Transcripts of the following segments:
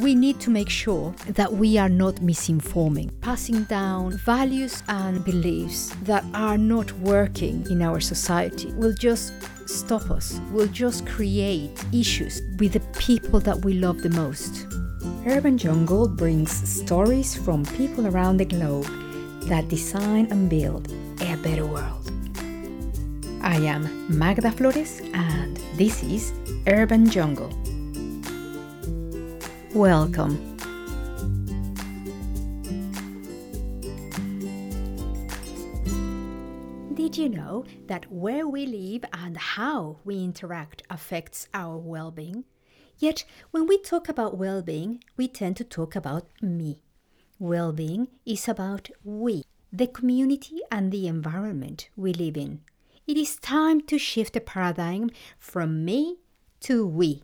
we need to make sure that we are not misinforming, passing down values and beliefs that are not working in our society will just stop us, will just create issues with the people that we love the most. Urban Jungle brings stories from people around the globe that design and build a better world. I am Magda Flores, and this is Urban Jungle. Welcome. Did you know that where we live and how we interact affects our well being? Yet, when we talk about well being, we tend to talk about me. Well being is about we, the community and the environment we live in. It is time to shift the paradigm from me to we.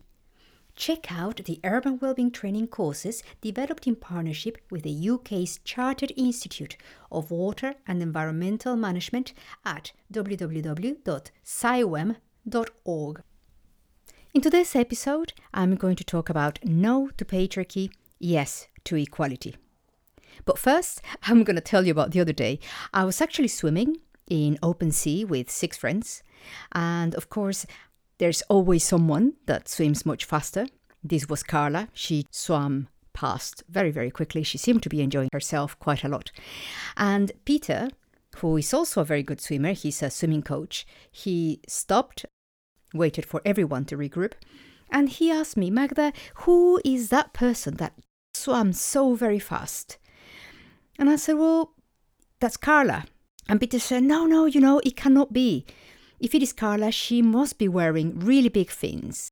Check out the Urban Wellbeing Training courses developed in partnership with the UK's Chartered Institute of Water and Environmental Management at www.ciwem.org. In today's episode, I'm going to talk about no to patriarchy, yes to equality. But first, I'm going to tell you about the other day. I was actually swimming in open sea with six friends, and of course, there's always someone that swims much faster. This was Carla. She swam past very, very quickly. She seemed to be enjoying herself quite a lot. And Peter, who is also a very good swimmer, he's a swimming coach, he stopped, waited for everyone to regroup, and he asked me, Magda, who is that person that swam so very fast? And I said, Well, that's Carla. And Peter said, No, no, you know, it cannot be. If it is Carla, she must be wearing really big fins.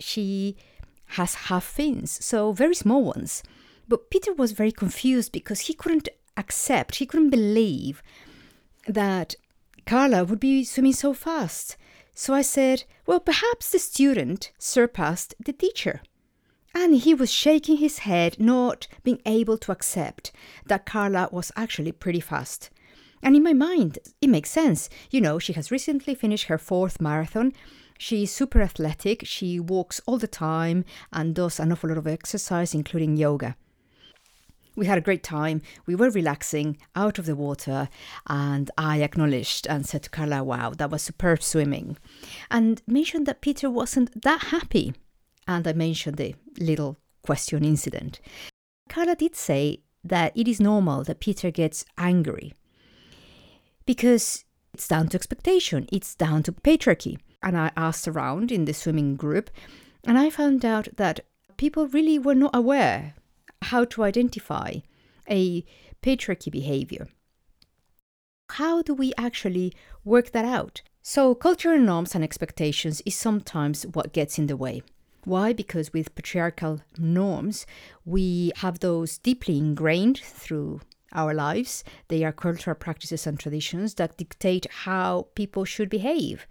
She has half fins, so very small ones. But Peter was very confused because he couldn't accept, he couldn't believe that Carla would be swimming so fast. So I said, Well, perhaps the student surpassed the teacher. And he was shaking his head, not being able to accept that Carla was actually pretty fast. And in my mind, it makes sense. You know, she has recently finished her fourth marathon. She's super athletic. She walks all the time and does an awful lot of exercise, including yoga. We had a great time. We were relaxing out of the water, and I acknowledged and said to Carla, Wow, that was superb swimming. And mentioned that Peter wasn't that happy. And I mentioned the little question incident. Carla did say that it is normal that Peter gets angry because it's down to expectation, it's down to patriarchy. And I asked around in the swimming group, and I found out that people really were not aware how to identify a patriarchy behavior. How do we actually work that out? So, cultural norms and expectations is sometimes what gets in the way. Why? Because with patriarchal norms, we have those deeply ingrained through our lives. They are cultural practices and traditions that dictate how people should behave.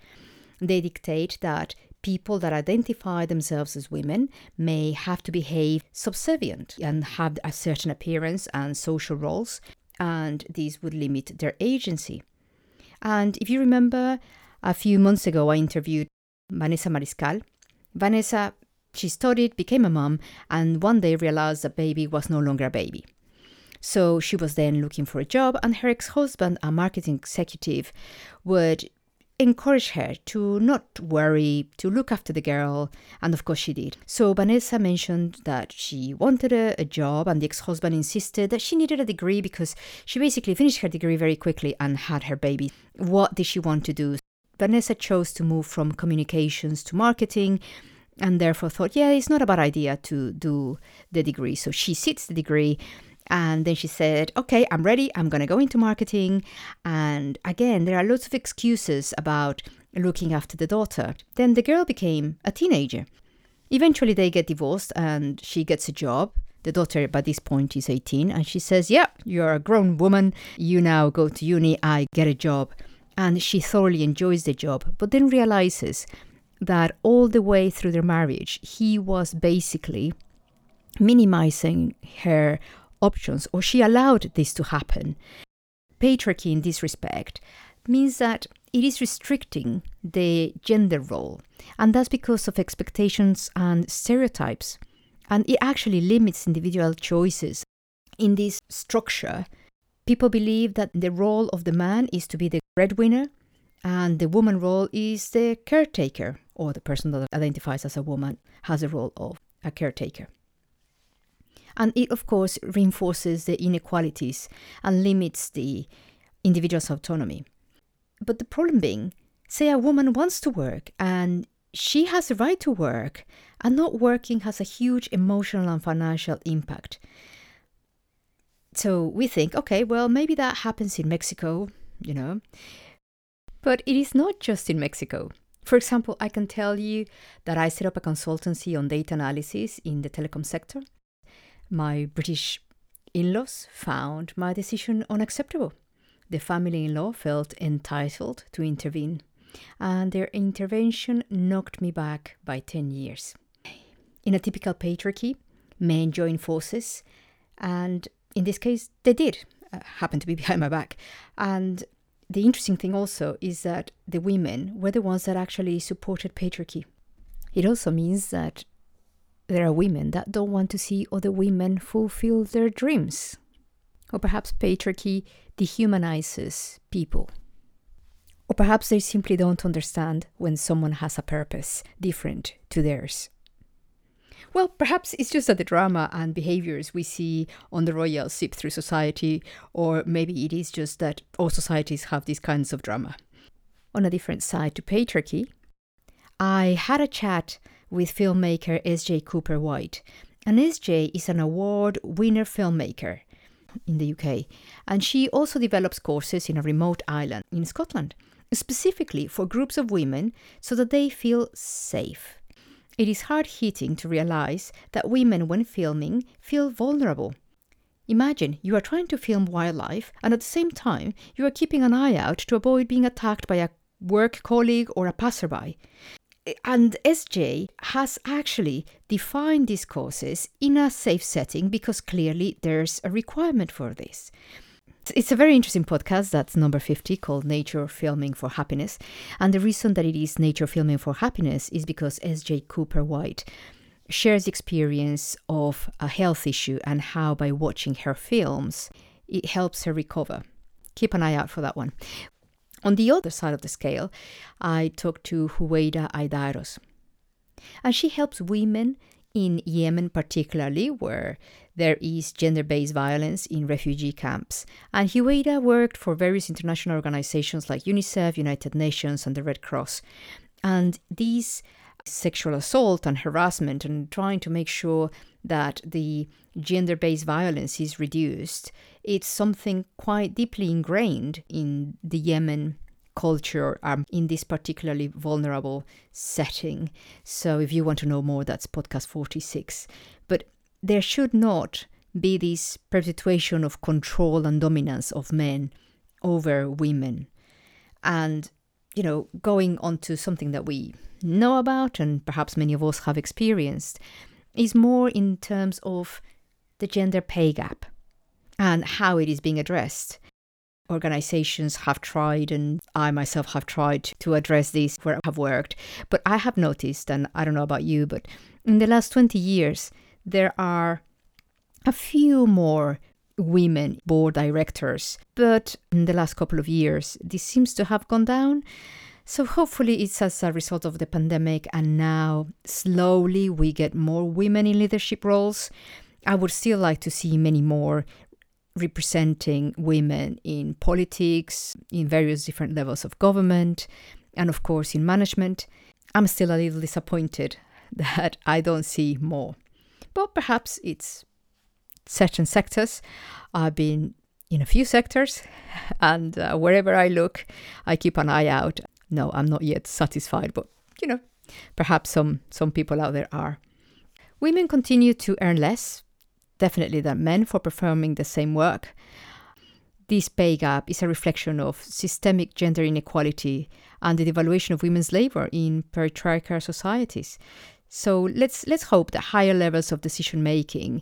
They dictate that people that identify themselves as women may have to behave subservient and have a certain appearance and social roles, and these would limit their agency. And if you remember, a few months ago, I interviewed Vanessa Mariscal. Vanessa, she studied, became a mom, and one day realized that baby was no longer a baby. So she was then looking for a job, and her ex husband, a marketing executive, would encourage her to not worry, to look after the girl, and of course she did. So Vanessa mentioned that she wanted a, a job, and the ex husband insisted that she needed a degree because she basically finished her degree very quickly and had her baby. What did she want to do? Vanessa chose to move from communications to marketing and therefore thought, yeah, it's not a bad idea to do the degree. So she sits the degree and then she said, Okay, I'm ready. I'm going to go into marketing. And again, there are lots of excuses about looking after the daughter. Then the girl became a teenager. Eventually, they get divorced and she gets a job. The daughter, by this point, is 18. And she says, Yeah, you're a grown woman. You now go to uni. I get a job. And she thoroughly enjoys the job, but then realizes that all the way through their marriage, he was basically minimizing her options, or she allowed this to happen. Patriarchy, in this respect, means that it is restricting the gender role, and that's because of expectations and stereotypes. And it actually limits individual choices. In this structure, people believe that the role of the man is to be the breadwinner and the woman role is the caretaker or the person that identifies as a woman has a role of a caretaker. And it, of course, reinforces the inequalities and limits the individual's autonomy. But the problem being, say a woman wants to work and she has the right to work, and not working has a huge emotional and financial impact. So we think, okay, well, maybe that happens in Mexico, you know. But it is not just in Mexico. For example, I can tell you that I set up a consultancy on data analysis in the telecom sector. My British in laws found my decision unacceptable. The family in law felt entitled to intervene, and their intervention knocked me back by 10 years. In a typical patriarchy, men join forces, and in this case, they did uh, happen to be behind my back. And the interesting thing also is that the women were the ones that actually supported patriarchy. It also means that there are women that don't want to see other women fulfill their dreams. Or perhaps patriarchy dehumanizes people. Or perhaps they simply don't understand when someone has a purpose different to theirs. Well, perhaps it's just that the drama and behaviors we see on the royal seep through society, or maybe it is just that all societies have these kinds of drama. On a different side to patriarchy, I had a chat with filmmaker S.J. Cooper White. And S.J. is an award winner filmmaker in the UK, and she also develops courses in a remote island in Scotland, specifically for groups of women so that they feel safe. It is hard hitting to realize that women, when filming, feel vulnerable. Imagine you are trying to film wildlife, and at the same time, you are keeping an eye out to avoid being attacked by a work colleague or a passerby. And SJ has actually defined these courses in a safe setting because clearly there's a requirement for this. It's a very interesting podcast that's number 50 called Nature Filming for Happiness. And the reason that it is Nature Filming for Happiness is because S.J. Cooper White shares experience of a health issue and how by watching her films it helps her recover. Keep an eye out for that one. On the other side of the scale, I talked to Huweida Aidaros. And she helps women in Yemen, particularly, where there is gender based violence in refugee camps. And Huweida worked for various international organizations like UNICEF, United Nations, and the Red Cross. And these sexual assault and harassment and trying to make sure that the gender based violence is reduced, it's something quite deeply ingrained in the Yemen culture um, in this particularly vulnerable setting. So if you want to know more, that's podcast 46. But there should not be this perpetuation of control and dominance of men over women. And, you know, going on to something that we know about and perhaps many of us have experienced is more in terms of the gender pay gap and how it is being addressed organizations have tried, and I myself have tried to address this where I have worked. But I have noticed, and I don't know about you, but in the last 20 years, there are a few more women board directors. But in the last couple of years, this seems to have gone down. So hopefully it's as a result of the pandemic, and now slowly we get more women in leadership roles. I would still like to see many more representing women in politics, in various different levels of government, and of course in management. I'm still a little disappointed that I don't see more. But perhaps it's certain sectors. I've been in a few sectors, and uh, wherever I look, I keep an eye out. No, I'm not yet satisfied, but you know, perhaps some, some people out there are. Women continue to earn less definitely than men for performing the same work. This pay gap is a reflection of systemic gender inequality and the devaluation of women's labor in patriarchal societies. So let's let's hope that higher levels of decision making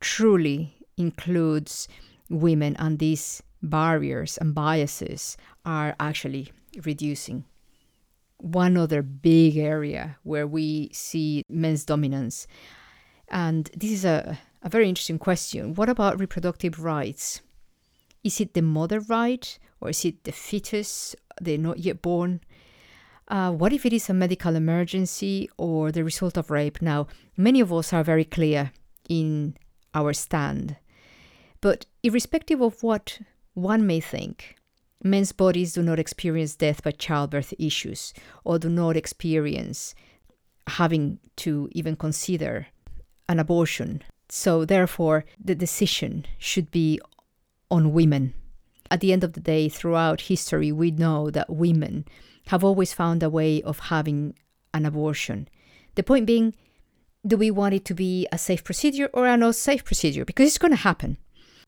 truly includes women and these barriers and biases are actually reducing. One other big area where we see men's dominance And this is a, a very interesting question. What about reproductive rights? Is it the mother right or is it the fetus, the not yet born? Uh, what if it is a medical emergency or the result of rape? Now, many of us are very clear in our stand. But irrespective of what one may think, men's bodies do not experience death by childbirth issues or do not experience having to even consider an abortion. So, therefore, the decision should be on women. At the end of the day, throughout history, we know that women have always found a way of having an abortion. The point being, do we want it to be a safe procedure or a not safe procedure? Because it's going to happen.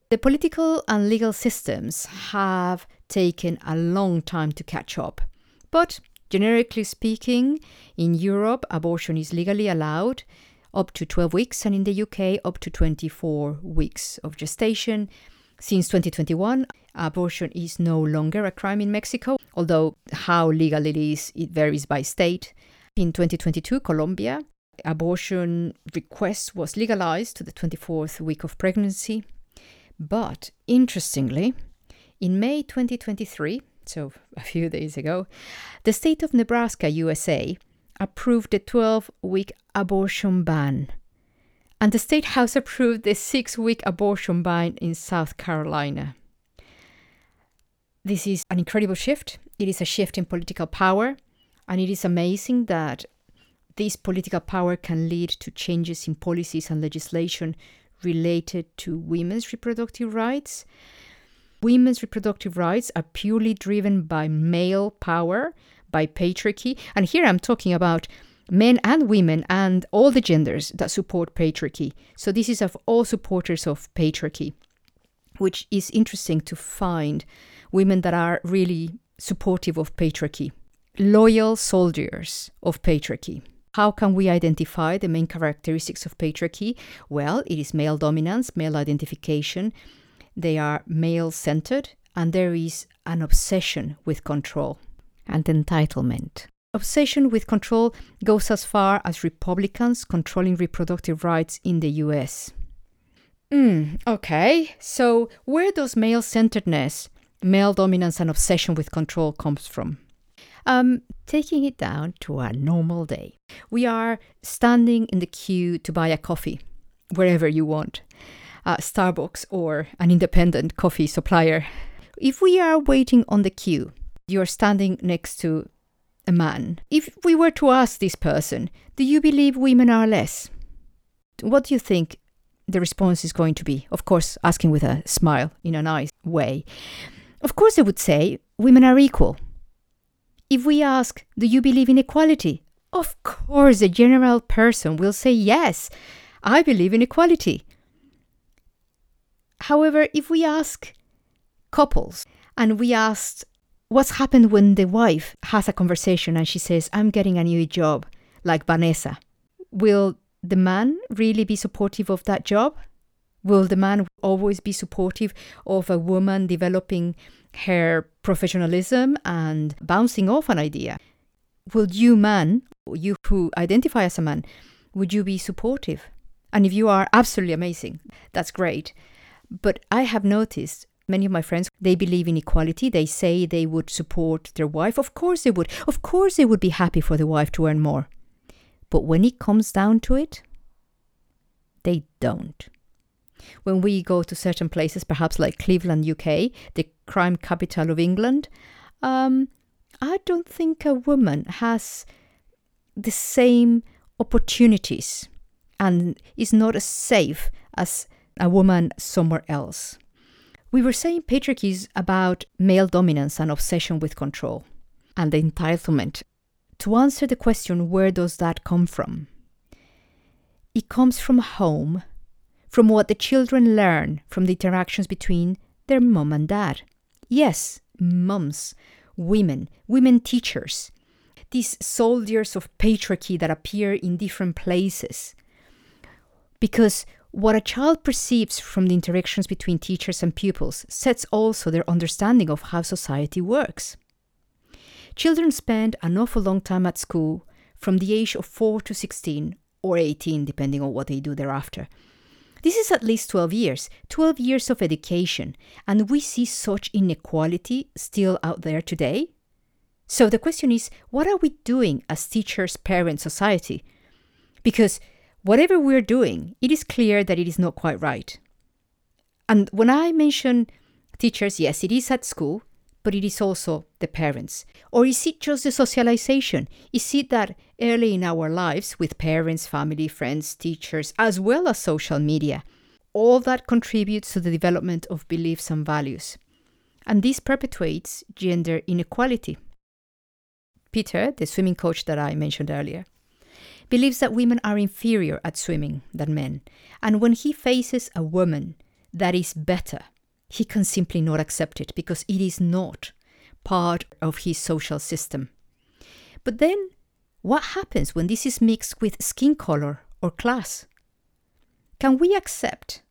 The political and legal systems have taken a long time to catch up. But generically speaking, in Europe, abortion is legally allowed up to 12 weeks, and in the UK, up to 24 weeks of gestation. Since 2021, abortion is no longer a crime in Mexico, although how legal it is, it varies by state. In 2022, Colombia, abortion request was legalized to the 24th week of pregnancy. But interestingly, in May 2023, so a few days ago, the state of Nebraska, USA, approved the 12 week abortion ban. And the state house approved the six week abortion ban in South Carolina. This is an incredible shift. It is a shift in political power. And it is amazing that this political power can lead to changes in policies and legislation related to women's reproductive rights. Women's reproductive rights are purely driven by male power, by patriarchy. And here I'm talking about men and women and all the genders that support patriarchy. So this is of all supporters of patriarchy, which is interesting to find women that are really supportive of patriarchy, loyal soldiers of patriarchy. How can we identify the main characteristics of patriarchy? Well, it is male dominance, male identification. They are male centered, and there is an obsession with control and entitlement. Obsession with control goes as far as Republicans controlling reproductive rights in the US. Mm, okay, so where does male centeredness, male dominance, and obsession with control comes from? Um, taking it down to a normal day. We are standing in the queue to buy a coffee, wherever you want, uh, Starbucks or an independent coffee supplier. If we are waiting on the queue, you're standing next to a man. If we were to ask this person, do you believe women are less? What do you think the response is going to be? Of course, asking with a smile in a nice way. Of course, they would say women are equal. If we ask, Do you believe in equality? Of course, a general person will say, Yes, I believe in equality. However, if we ask couples and we ask, What's happened when the wife has a conversation and she says, I'm getting a new job, like Vanessa? Will the man really be supportive of that job? Will the man always be supportive of a woman developing her professionalism and bouncing off an idea. Will you, man, you who identify as a man, would you be supportive? And if you are absolutely amazing, that's great. But I have noticed many of my friends, they believe in equality. They say they would support their wife. Of course they would. Of course they would be happy for the wife to earn more. But when it comes down to it, they don't. When we go to certain places, perhaps like Cleveland, UK, the crime capital of England, um, I don't think a woman has the same opportunities and is not as safe as a woman somewhere else. We were saying patriarchy is about male dominance and obsession with control and the entitlement. To answer the question, where does that come from? It comes from home from what the children learn from the interactions between their mom and dad. Yes, mums, women, women teachers, these soldiers of patriarchy that appear in different places. Because what a child perceives from the interactions between teachers and pupils sets also their understanding of how society works. Children spend an awful long time at school from the age of 4 to 16 or 18, depending on what they do thereafter. This is at least 12 years, 12 years of education, and we see such inequality still out there today. So the question is what are we doing as teachers, parents, society? Because whatever we're doing, it is clear that it is not quite right. And when I mention teachers, yes, it is at school, but it is also the parents. Or is it just the socialization? Is it that early in our lives, with parents, family, friends, teachers, as well as social media, all that contributes to the development of beliefs and values? And this perpetuates gender inequality. Peter, the swimming coach that I mentioned earlier, believes that women are inferior at swimming than men. And when he faces a woman that is better, he can simply not accept it because it is not part of his social system. But then, what happens when this is mixed with skin color or class? Can we accept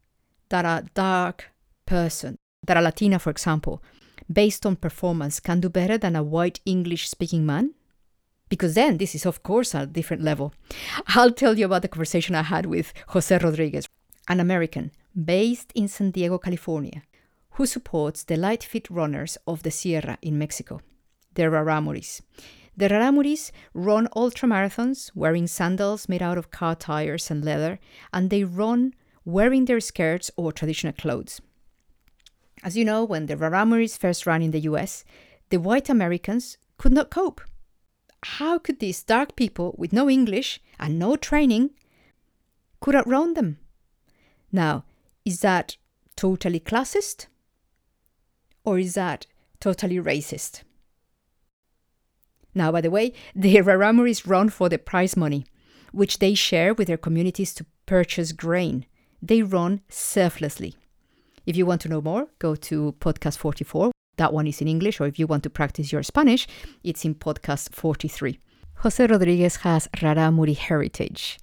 that a dark person, that a Latina, for example, based on performance, can do better than a white English speaking man? Because then this is, of course, a different level. I'll tell you about the conversation I had with Jose Rodriguez, an American based in San Diego, California, who supports the light fit runners of the Sierra in Mexico, the Raramuris. The Raramuris run ultramarathons wearing sandals made out of car tires and leather, and they run wearing their skirts or traditional clothes. As you know, when the Raramuris first ran in the US, the white Americans could not cope. How could these dark people with no English and no training could outrun them? Now, is that totally classist? Or is that totally racist? Now, by the way, the Raramuris run for the prize money, which they share with their communities to purchase grain. They run selflessly. If you want to know more, go to podcast 44. That one is in English, or if you want to practice your Spanish, it's in podcast 43. Jose Rodriguez has Raramuri heritage.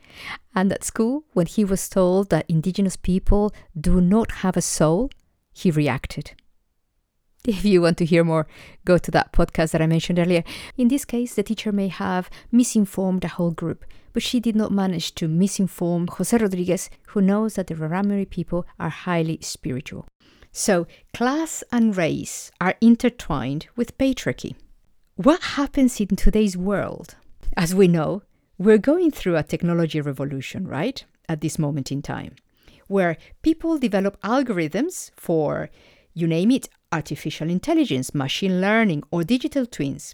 And at school, when he was told that indigenous people do not have a soul, he reacted. If you want to hear more, go to that podcast that I mentioned earlier. In this case, the teacher may have misinformed a whole group, but she did not manage to misinform Jose Rodriguez, who knows that the Raramuri people are highly spiritual. So, class and race are intertwined with patriarchy. What happens in today's world? As we know, we're going through a technology revolution, right? At this moment in time, where people develop algorithms for, you name it, artificial intelligence, machine learning, or digital twins.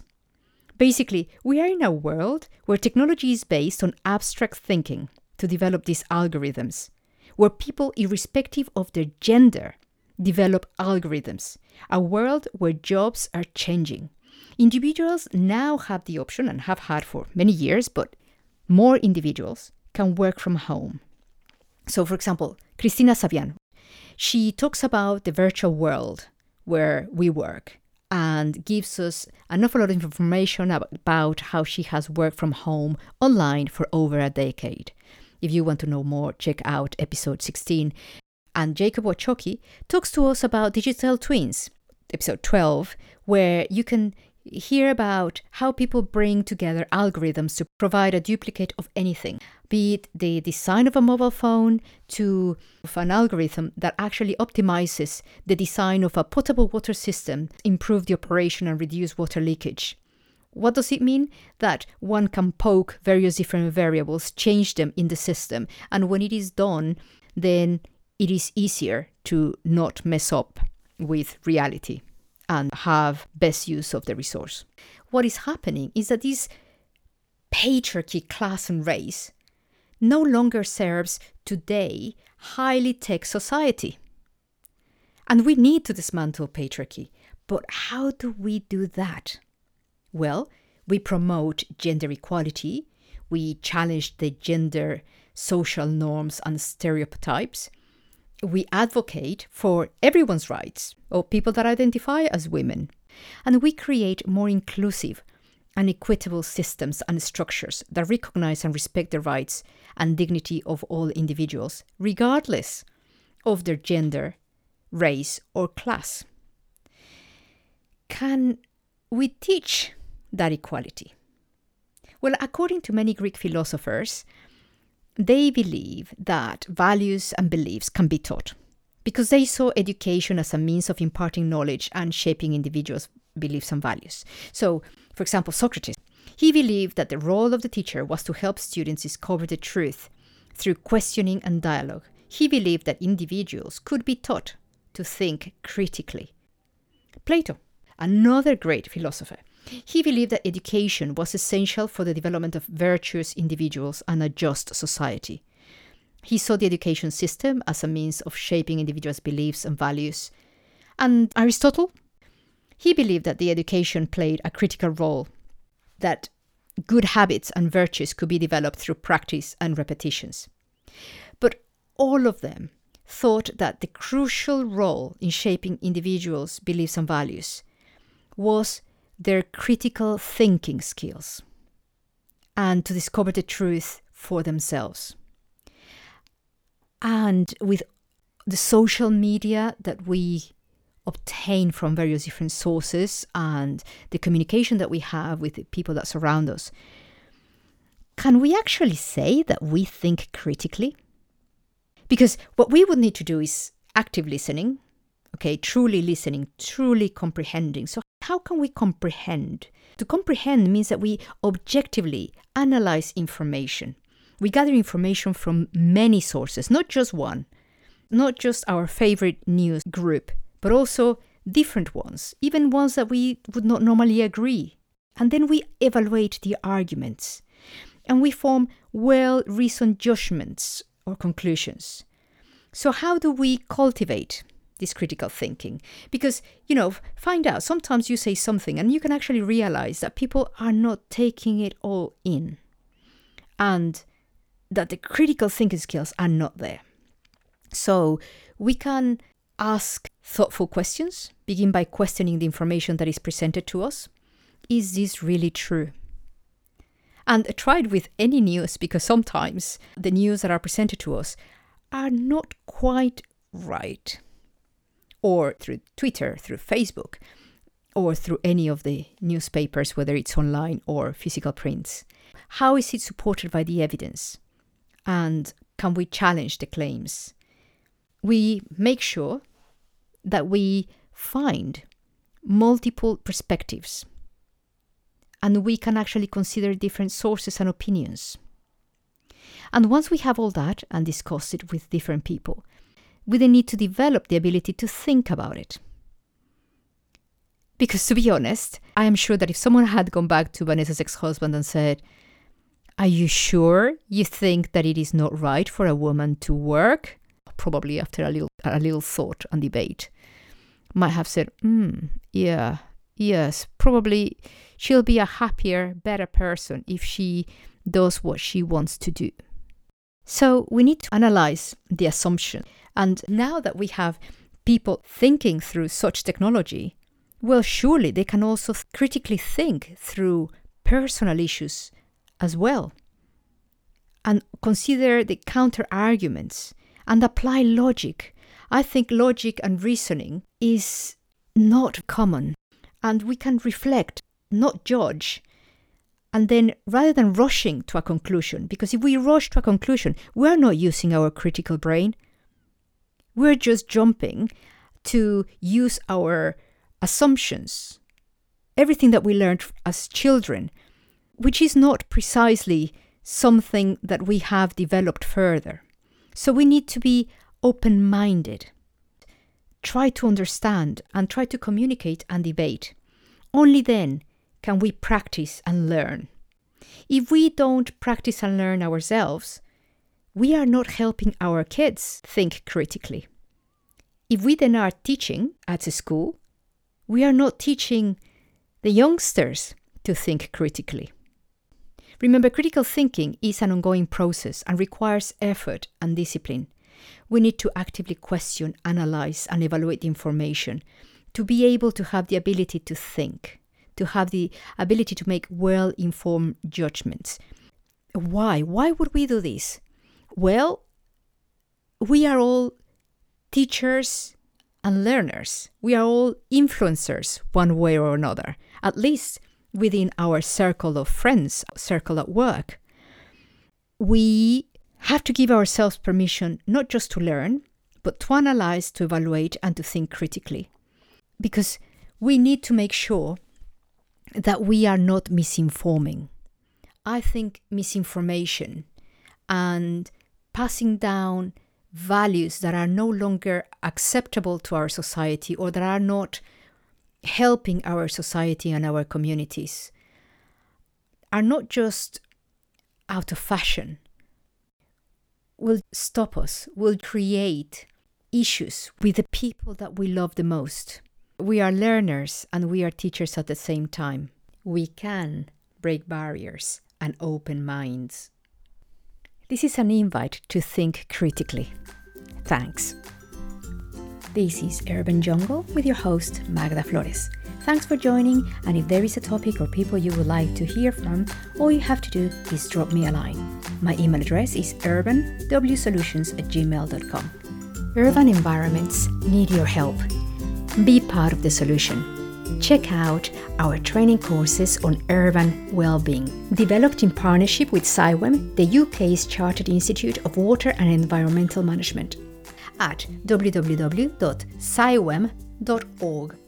Basically, we are in a world where technology is based on abstract thinking to develop these algorithms, where people, irrespective of their gender, develop algorithms, a world where jobs are changing. Individuals now have the option, and have had for many years, but more individuals can work from home. So, for example, Cristina Sabian, she talks about the virtual world where we work and gives us an awful lot of information about how she has worked from home online for over a decade. If you want to know more, check out episode 16. And Jacob Wachoki talks to us about digital twins, episode 12, where you can hear about how people bring together algorithms to provide a duplicate of anything, be it the design of a mobile phone to an algorithm that actually optimizes the design of a potable water system, improve the operation and reduce water leakage. What does it mean? That one can poke various different variables, change them in the system, and when it is done, then it is easier to not mess up with reality and have best use of the resource. What is happening is that this patriarchy, class, and race no longer serves today highly tech society. And we need to dismantle patriarchy. But how do we do that? Well, we promote gender equality, we challenge the gender social norms and stereotypes, we advocate for everyone's rights, or people that identify as women, and we create more inclusive and equitable systems and structures that recognize and respect the rights and dignity of all individuals, regardless of their gender, race, or class. Can we teach that equality? Well, according to many Greek philosophers, they believe that values and beliefs can be taught because they saw education as a means of imparting knowledge and shaping individuals' beliefs and values. So, for example, Socrates, he believed that the role of the teacher was to help students discover the truth through questioning and dialogue. He believed that individuals could be taught to think critically. Plato, another great philosopher, he believed that education was essential for the development of virtuous individuals and a just society. He saw the education system as a means of shaping individuals' beliefs and values. And Aristotle? He believed that the education played a critical role, that good habits and virtues could be developed through practice and repetitions. But all of them thought that the crucial role in shaping individuals' beliefs and values was their critical thinking skills and to discover the truth for themselves. And with the social media that we obtain from various different sources and the communication that we have with the people that surround us, can we actually say that we think critically? Because what we would need to do is active listening, okay, truly listening, truly comprehending. So, how can we comprehend? To comprehend means that we objectively analyze information. We gather information from many sources, not just one, not just our favorite news group, but also different ones, even ones that we would not normally agree. And then we evaluate the arguments and we form well reasoned judgments or conclusions. So, how do we cultivate this critical thinking? Because, you know, find out sometimes you say something and you can actually realize that people are not taking it all in. And that the critical thinking skills are not there. So we can ask thoughtful questions, begin by questioning the information that is presented to us. Is this really true? And try it with any news because sometimes the news that are presented to us are not quite right. Or through Twitter, through Facebook, or through any of the newspapers, whether it's online or physical prints. How is it supported by the evidence? and can we challenge the claims? We make sure that we find multiple perspectives and we can actually consider different sources and opinions. And once we have all that and discuss it with different people, we need to develop the ability to think about it. Because to be honest, I am sure that if someone had gone back to Vanessa's ex husband and said, are you sure you think that it is not right for a woman to work? Probably after a little, a little thought and debate, might have said, hmm, yeah, yes, probably she'll be a happier, better person if she does what she wants to do. So we need to analyze the assumption. And now that we have people thinking through such technology, well, surely they can also critically think through personal issues as well. And consider the counter arguments and apply logic. I think logic and reasoning is not common, and we can reflect, not judge. And then, rather than rushing to a conclusion, because if we rush to a conclusion, we're not using our critical brain. We're just jumping to use our assumptions, everything that we learned as children, which is not precisely something that we have developed further. So we need to be open minded, try to understand, and try to communicate and debate. Only then can we practice and learn. If we don't practice and learn ourselves, we are not helping our kids think critically. If we then are teaching at a school, we are not teaching the youngsters to think critically. Remember, critical thinking is an ongoing process and requires effort and discipline. We need to actively question, analyze, and evaluate information to be able to have the ability to think, to have the ability to make well informed judgments. Why? Why would we do this? Well, we are all teachers and learners. We are all influencers one way or another. At least within our circle of friends, circle at work. We have to give ourselves permission not just to learn, but to analyze, to evaluate, and to think critically. Because we need to make sure that we are not misinforming. I think misinformation and passing down values that are no longer acceptable to our society or that are not helping our society and our communities are not just out of fashion, will stop us, will create issues with the people that we love the most. We are learners and we are teachers at the same time. We can break barriers and open minds. This is an invite to think critically. Thanks. This is Urban Jungle with your host, Magda Flores. Thanks for joining, and if there is a topic or people you would like to hear from, all you have to do is drop me a line. My email address is urbanwsolutions at gmail.com. Urban environments need your help. Be part of the solution check out our training courses on urban well-being. Developed in partnership with CIWEM, the UK's Chartered Institute of Water and Environmental Management, at www.ciwem.org.